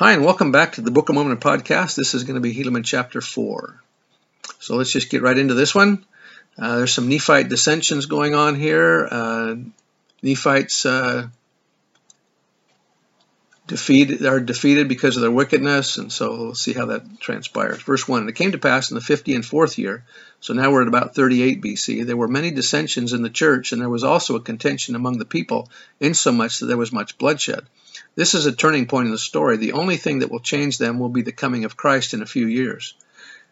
Hi, and welcome back to the Book of Mormon podcast. This is going to be Helaman chapter 4. So let's just get right into this one. Uh, there's some Nephite dissensions going on here. Uh, Nephites uh, defeated, are defeated because of their wickedness, and so we'll see how that transpires. Verse 1 And it came to pass in the 50 and fourth year, so now we're at about 38 BC, there were many dissensions in the church, and there was also a contention among the people, insomuch that there was much bloodshed. This is a turning point in the story. The only thing that will change them will be the coming of Christ in a few years.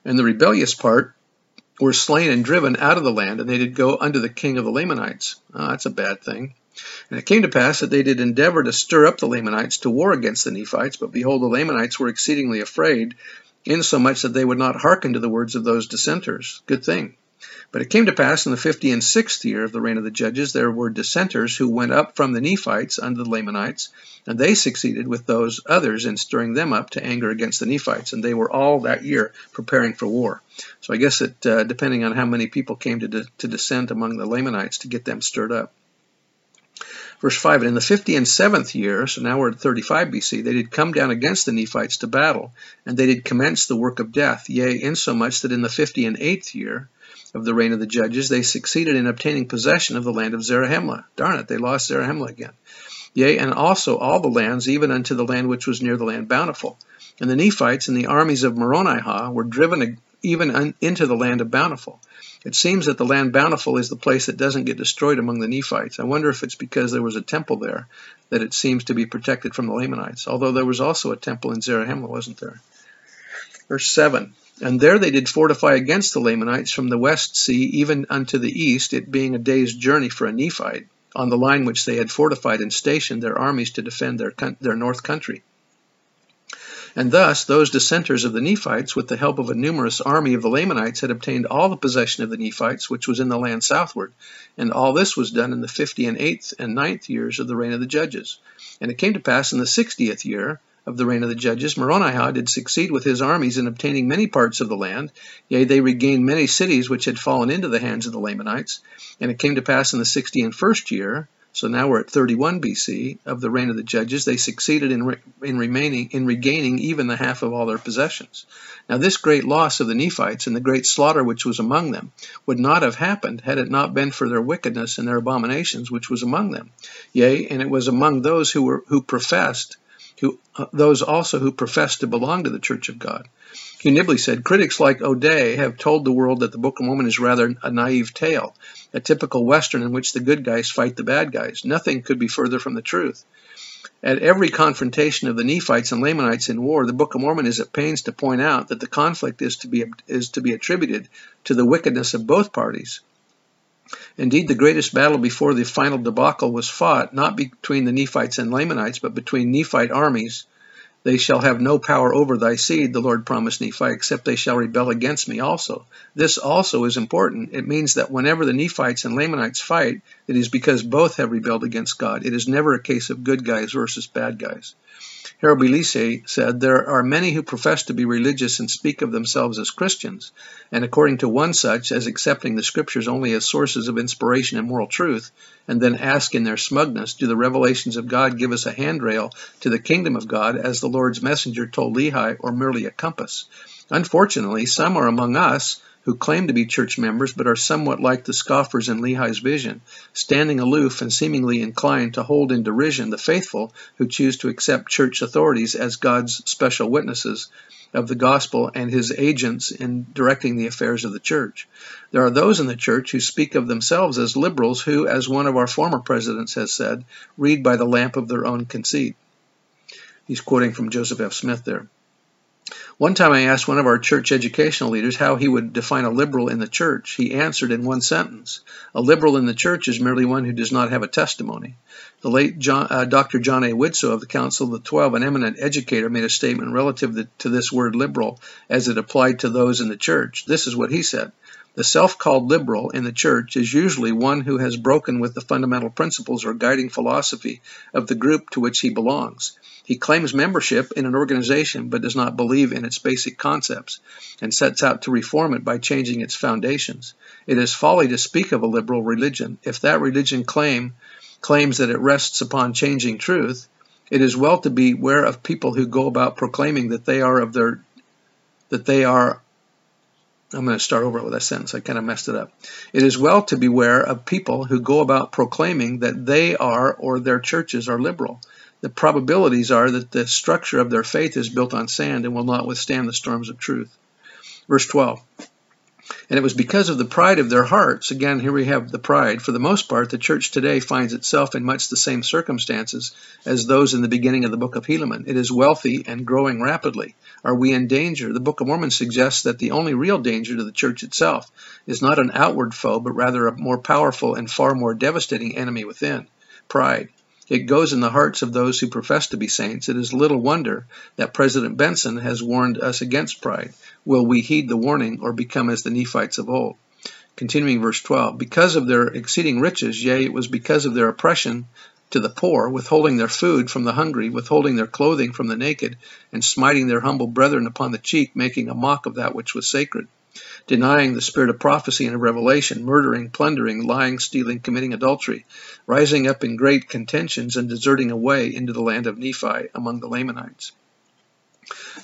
And the rebellious part were slain and driven out of the land, and they did go unto the king of the Lamanites. Oh, that's a bad thing. And it came to pass that they did endeavor to stir up the Lamanites to war against the Nephites, but behold, the Lamanites were exceedingly afraid, insomuch that they would not hearken to the words of those dissenters. Good thing. But it came to pass in the fifty and sixth year of the reign of the judges, there were dissenters who went up from the Nephites unto the Lamanites, and they succeeded with those others in stirring them up to anger against the Nephites, and they were all that year preparing for war. So I guess it, uh, depending on how many people came to, to dissent among the Lamanites to get them stirred up. Verse 5 And in the fifty and seventh year, so now we're at 35 BC, they did come down against the Nephites to battle, and they did commence the work of death, yea, insomuch that in the fifty and eighth year, of the reign of the judges, they succeeded in obtaining possession of the land of Zarahemla. Darn it, they lost Zarahemla again. Yea, and also all the lands, even unto the land which was near the land bountiful. And the Nephites and the armies of Moronihah were driven even into the land of bountiful. It seems that the land bountiful is the place that doesn't get destroyed among the Nephites. I wonder if it's because there was a temple there that it seems to be protected from the Lamanites, although there was also a temple in Zarahemla, wasn't there? Verse 7 and there they did fortify against the Lamanites from the west sea even unto the east, it being a day's journey for a Nephite, on the line which they had fortified and stationed their armies to defend their, their north country. And thus those dissenters of the Nephites, with the help of a numerous army of the Lamanites, had obtained all the possession of the Nephites, which was in the land southward. And all this was done in the fifty and eighth and ninth years of the reign of the judges. And it came to pass in the sixtieth year of the reign of the judges, Moronihah did succeed with his armies in obtaining many parts of the land. Yea, they regained many cities which had fallen into the hands of the Lamanites. And it came to pass in the sixty and first year, so now we're at 31 BC of the reign of the judges. They succeeded in, re, in remaining in regaining even the half of all their possessions. Now this great loss of the Nephites and the great slaughter which was among them would not have happened had it not been for their wickedness and their abominations which was among them. Yea, and it was among those who were who professed who, uh, those also who profess to belong to the Church of God. Hugh Nibley said, Critics like O'Dea have told the world that the Book of Mormon is rather a naive tale, a typical Western in which the good guys fight the bad guys. Nothing could be further from the truth. At every confrontation of the Nephites and Lamanites in war, the Book of Mormon is at pains to point out that the conflict is to be, is to be attributed to the wickedness of both parties. Indeed, the greatest battle before the final debacle was fought not between the Nephites and Lamanites, but between Nephite armies. They shall have no power over thy seed, the Lord promised Nephi, except they shall rebel against me also. This also is important. It means that whenever the Nephites and Lamanites fight, it is because both have rebelled against God. It is never a case of good guys versus bad guys. Harold said, There are many who profess to be religious and speak of themselves as Christians, and according to one such, as accepting the Scriptures only as sources of inspiration and moral truth, and then ask in their smugness, Do the revelations of God give us a handrail to the kingdom of God, as the Lord's messenger told Lehi, or merely a compass? Unfortunately, some are among us who claim to be church members but are somewhat like the scoffers in Lehi's vision, standing aloof and seemingly inclined to hold in derision the faithful who choose to accept church authorities as God's special witnesses of the gospel and his agents in directing the affairs of the church. There are those in the church who speak of themselves as liberals who, as one of our former presidents has said, read by the lamp of their own conceit. He's quoting from Joseph F. Smith there. One time I asked one of our church educational leaders how he would define a liberal in the church. He answered in one sentence A liberal in the church is merely one who does not have a testimony. The late John, uh, Dr. John A. Widtsoe of the Council of the Twelve, an eminent educator, made a statement relative to this word liberal as it applied to those in the church. This is what he said The self called liberal in the church is usually one who has broken with the fundamental principles or guiding philosophy of the group to which he belongs. He claims membership in an organization but does not believe in its basic concepts and sets out to reform it by changing its foundations. It is folly to speak of a liberal religion. If that religion claim claims that it rests upon changing truth, it is well to beware of people who go about proclaiming that they are of their that they are I'm going to start over with that sentence. I kind of messed it up. It is well to beware of people who go about proclaiming that they are or their churches are liberal the probabilities are that the structure of their faith is built on sand and will not withstand the storms of truth. Verse 12. And it was because of the pride of their hearts, again, here we have the pride. For the most part, the church today finds itself in much the same circumstances as those in the beginning of the book of Helaman. It is wealthy and growing rapidly. Are we in danger? The Book of Mormon suggests that the only real danger to the church itself is not an outward foe, but rather a more powerful and far more devastating enemy within pride. It goes in the hearts of those who profess to be saints. It is little wonder that President Benson has warned us against pride. Will we heed the warning or become as the Nephites of old? Continuing verse 12, because of their exceeding riches, yea, it was because of their oppression to the poor, withholding their food from the hungry, withholding their clothing from the naked, and smiting their humble brethren upon the cheek, making a mock of that which was sacred denying the spirit of prophecy and of revelation, murdering, plundering, lying, stealing, committing adultery, rising up in great contentions, and deserting away into the land of Nephi among the Lamanites.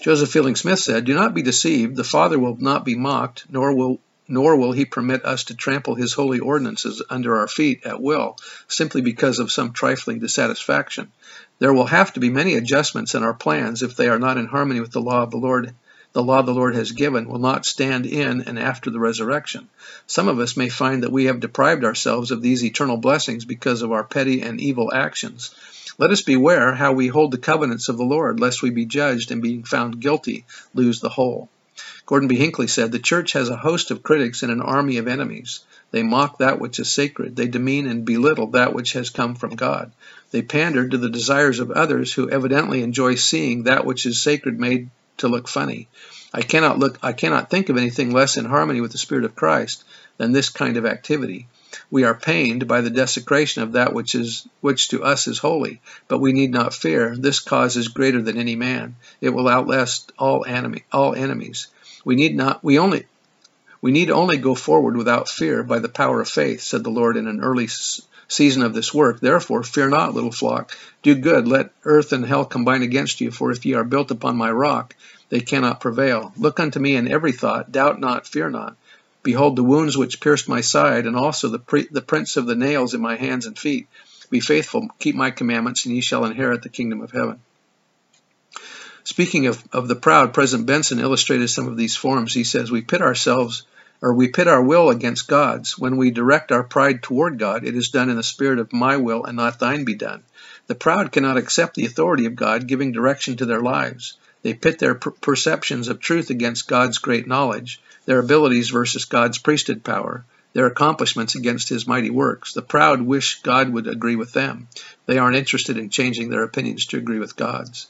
Joseph Fielding Smith said, Do not be deceived. The Father will not be mocked, nor will nor will he permit us to trample his holy ordinances under our feet at will, simply because of some trifling dissatisfaction. There will have to be many adjustments in our plans if they are not in harmony with the law of the Lord the law the Lord has given will not stand in and after the resurrection. Some of us may find that we have deprived ourselves of these eternal blessings because of our petty and evil actions. Let us beware how we hold the covenants of the Lord, lest we be judged and being found guilty lose the whole. Gordon B. Hinckley said, The church has a host of critics and an army of enemies. They mock that which is sacred. They demean and belittle that which has come from God. They pander to the desires of others who evidently enjoy seeing that which is sacred made to look funny. I cannot look I cannot think of anything less in harmony with the Spirit of Christ than this kind of activity. We are pained by the desecration of that which is which to us is holy, but we need not fear. This cause is greater than any man. It will outlast all enemy all enemies. We need not we only we need only go forward without fear by the power of faith, said the Lord in an early season of this work. Therefore, fear not, little flock. Do good. Let earth and hell combine against you. For if ye are built upon my rock, they cannot prevail. Look unto me in every thought. Doubt not, fear not. Behold the wounds which pierced my side, and also the, pre- the prints of the nails in my hands and feet. Be faithful, keep my commandments, and ye shall inherit the kingdom of heaven. Speaking of, of the proud, President Benson illustrated some of these forms. He says, We pit ourselves or we pit our will against God's. When we direct our pride toward God, it is done in the spirit of my will and not thine be done. The proud cannot accept the authority of God giving direction to their lives. They pit their per- perceptions of truth against God's great knowledge, their abilities versus God's priesthood power, their accomplishments against his mighty works. The proud wish God would agree with them. They aren't interested in changing their opinions to agree with God's.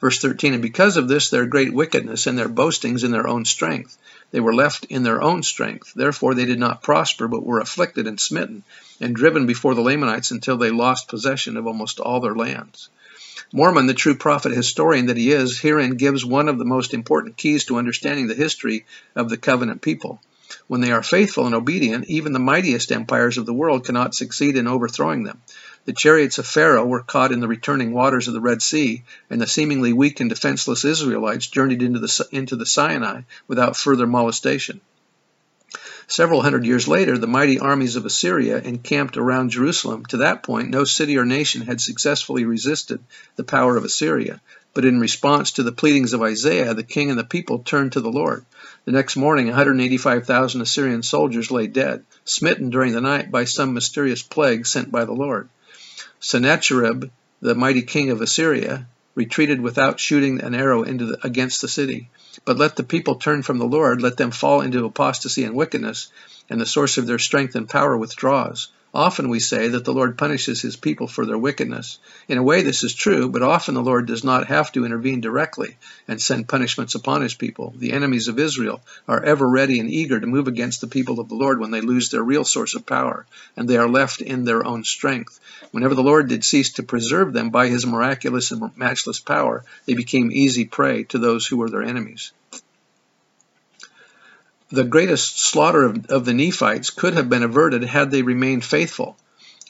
Verse 13, and because of this, their great wickedness and their boastings in their own strength. They were left in their own strength. Therefore, they did not prosper, but were afflicted and smitten, and driven before the Lamanites until they lost possession of almost all their lands. Mormon, the true prophet historian that he is, herein gives one of the most important keys to understanding the history of the covenant people. When they are faithful and obedient, even the mightiest empires of the world cannot succeed in overthrowing them. The chariots of Pharaoh were caught in the returning waters of the Red Sea, and the seemingly weak and defenseless Israelites journeyed into the, into the Sinai without further molestation. Several hundred years later, the mighty armies of Assyria encamped around Jerusalem. To that point, no city or nation had successfully resisted the power of Assyria. But in response to the pleadings of Isaiah, the king and the people turned to the Lord. The next morning, 185,000 Assyrian soldiers lay dead, smitten during the night by some mysterious plague sent by the Lord. Sennacherib, the mighty king of Assyria, retreated without shooting an arrow the, against the city. But let the people turn from the Lord, let them fall into apostasy and wickedness, and the source of their strength and power withdraws. Often we say that the Lord punishes his people for their wickedness. In a way, this is true, but often the Lord does not have to intervene directly and send punishments upon his people. The enemies of Israel are ever ready and eager to move against the people of the Lord when they lose their real source of power, and they are left in their own strength. Whenever the Lord did cease to preserve them by his miraculous and matchless power, they became easy prey to those who were their enemies the greatest slaughter of, of, the Nephites could have been averted had they remained faithful.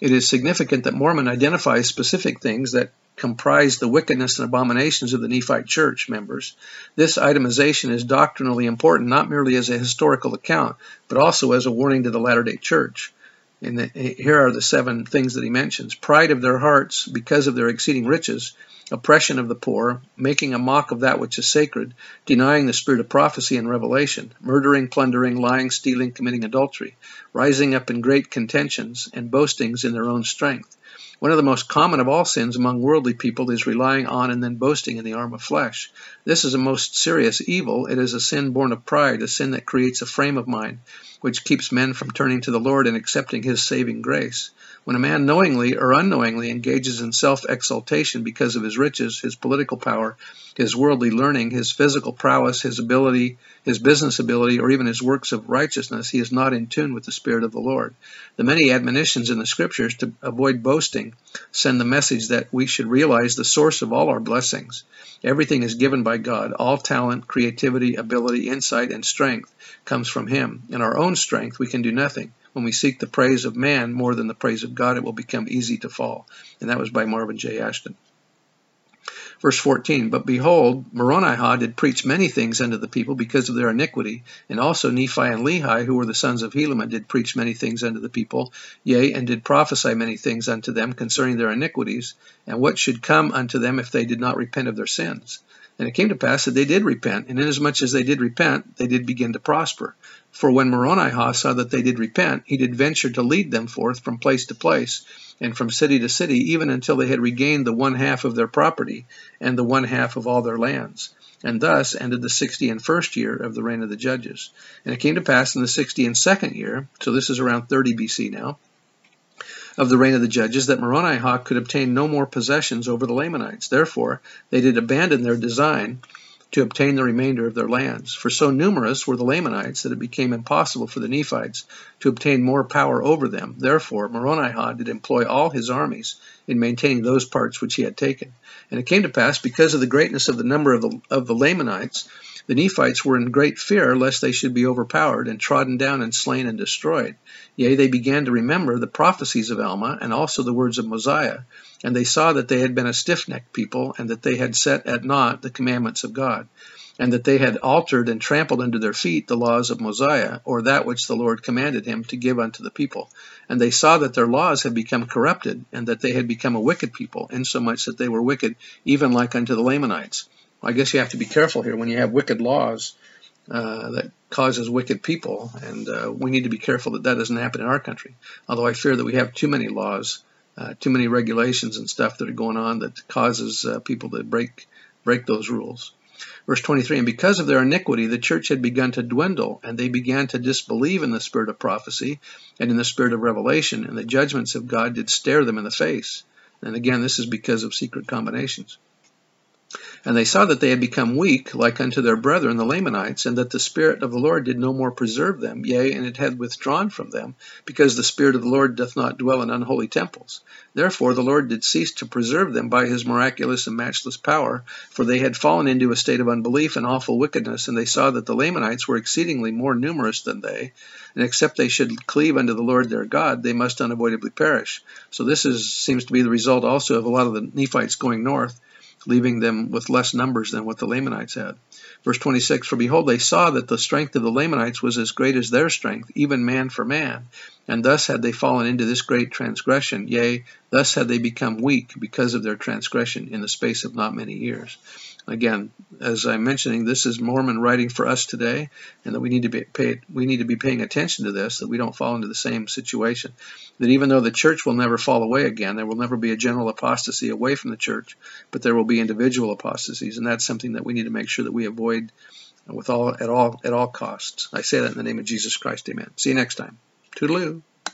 It is significant that Mormon identifies specific things that comprise the wickedness and abominations of the Nephite church members. This itemization is doctrinally important not merely as a historical account, but also as a warning to the Latter day Church. And here are the seven things that he mentions pride of their hearts because of their exceeding riches oppression of the poor, making a mock of that which is sacred, denying the spirit of prophecy and revelation, murdering, plundering, lying, stealing, committing adultery, rising up in great contentions and boastings in their own strength. One of the most common of all sins among worldly people is relying on and then boasting in the arm of flesh. This is a most serious evil. It is a sin born of pride, a sin that creates a frame of mind which keeps men from turning to the Lord and accepting his saving grace. When a man knowingly or unknowingly engages in self exaltation because of his riches, his political power, his worldly learning, his physical prowess, his ability, his business ability, or even his works of righteousness, he is not in tune with the Spirit of the Lord. The many admonitions in the Scriptures to avoid boasting send the message that we should realize the source of all our blessings. Everything is given by God. All talent, creativity, ability, insight, and strength comes from Him. In our own strength, we can do nothing. When we seek the praise of man more than the praise of God, it will become easy to fall. And that was by Marvin J. Ashton. Verse 14, But behold, Moronihah did preach many things unto the people because of their iniquity, and also Nephi and Lehi, who were the sons of Helaman, did preach many things unto the people, yea, and did prophesy many things unto them concerning their iniquities, and what should come unto them if they did not repent of their sins. And it came to pass that they did repent, and inasmuch as they did repent, they did begin to prosper. For when Moronihah saw that they did repent, he did venture to lead them forth from place to place, and from city to city, even until they had regained the one half of their property, and the one half of all their lands. And thus ended the sixty and first year of the reign of the judges. And it came to pass in the sixty and second year, so this is around 30 BC now, of the reign of the judges that Moronihah could obtain no more possessions over the Lamanites. Therefore, they did abandon their design to obtain the remainder of their lands. For so numerous were the Lamanites that it became impossible for the Nephites to obtain more power over them. Therefore, Moronihah did employ all his armies in maintaining those parts which he had taken. And it came to pass, because of the greatness of the number of the, of the Lamanites, the Nephites were in great fear lest they should be overpowered and trodden down and slain and destroyed. Yea, they began to remember the prophecies of Alma and also the words of Mosiah, and they saw that they had been a stiff necked people and that they had set at naught the commandments of God, and that they had altered and trampled under their feet the laws of Mosiah, or that which the Lord commanded him to give unto the people. And they saw that their laws had become corrupted, and that they had become a wicked people, insomuch that they were wicked even like unto the Lamanites. I guess you have to be careful here when you have wicked laws uh, that causes wicked people, and uh, we need to be careful that that doesn't happen in our country. Although I fear that we have too many laws, uh, too many regulations and stuff that are going on that causes uh, people to break break those rules. Verse 23 And because of their iniquity, the church had begun to dwindle, and they began to disbelieve in the spirit of prophecy and in the spirit of revelation, and the judgments of God did stare them in the face. And again, this is because of secret combinations. And they saw that they had become weak, like unto their brethren the Lamanites, and that the Spirit of the Lord did no more preserve them, yea, and it had withdrawn from them, because the Spirit of the Lord doth not dwell in unholy temples. Therefore the Lord did cease to preserve them by his miraculous and matchless power, for they had fallen into a state of unbelief and awful wickedness, and they saw that the Lamanites were exceedingly more numerous than they, and except they should cleave unto the Lord their God, they must unavoidably perish. So this is, seems to be the result also of a lot of the Nephites going north leaving them with less numbers than what the Lamanites had. Verse 26 For behold, they saw that the strength of the Lamanites was as great as their strength, even man for man. And thus had they fallen into this great transgression, yea, thus had they become weak because of their transgression in the space of not many years. Again, as I'm mentioning, this is Mormon writing for us today, and that we need to be pay, we need to be paying attention to this, that we don't fall into the same situation. That even though the church will never fall away again, there will never be a general apostasy away from the church, but there will be individual apostasies, and that's something that we need to make sure that we avoid with all at all at all costs. I say that in the name of Jesus Christ. Amen. See you next time. Toodaloo.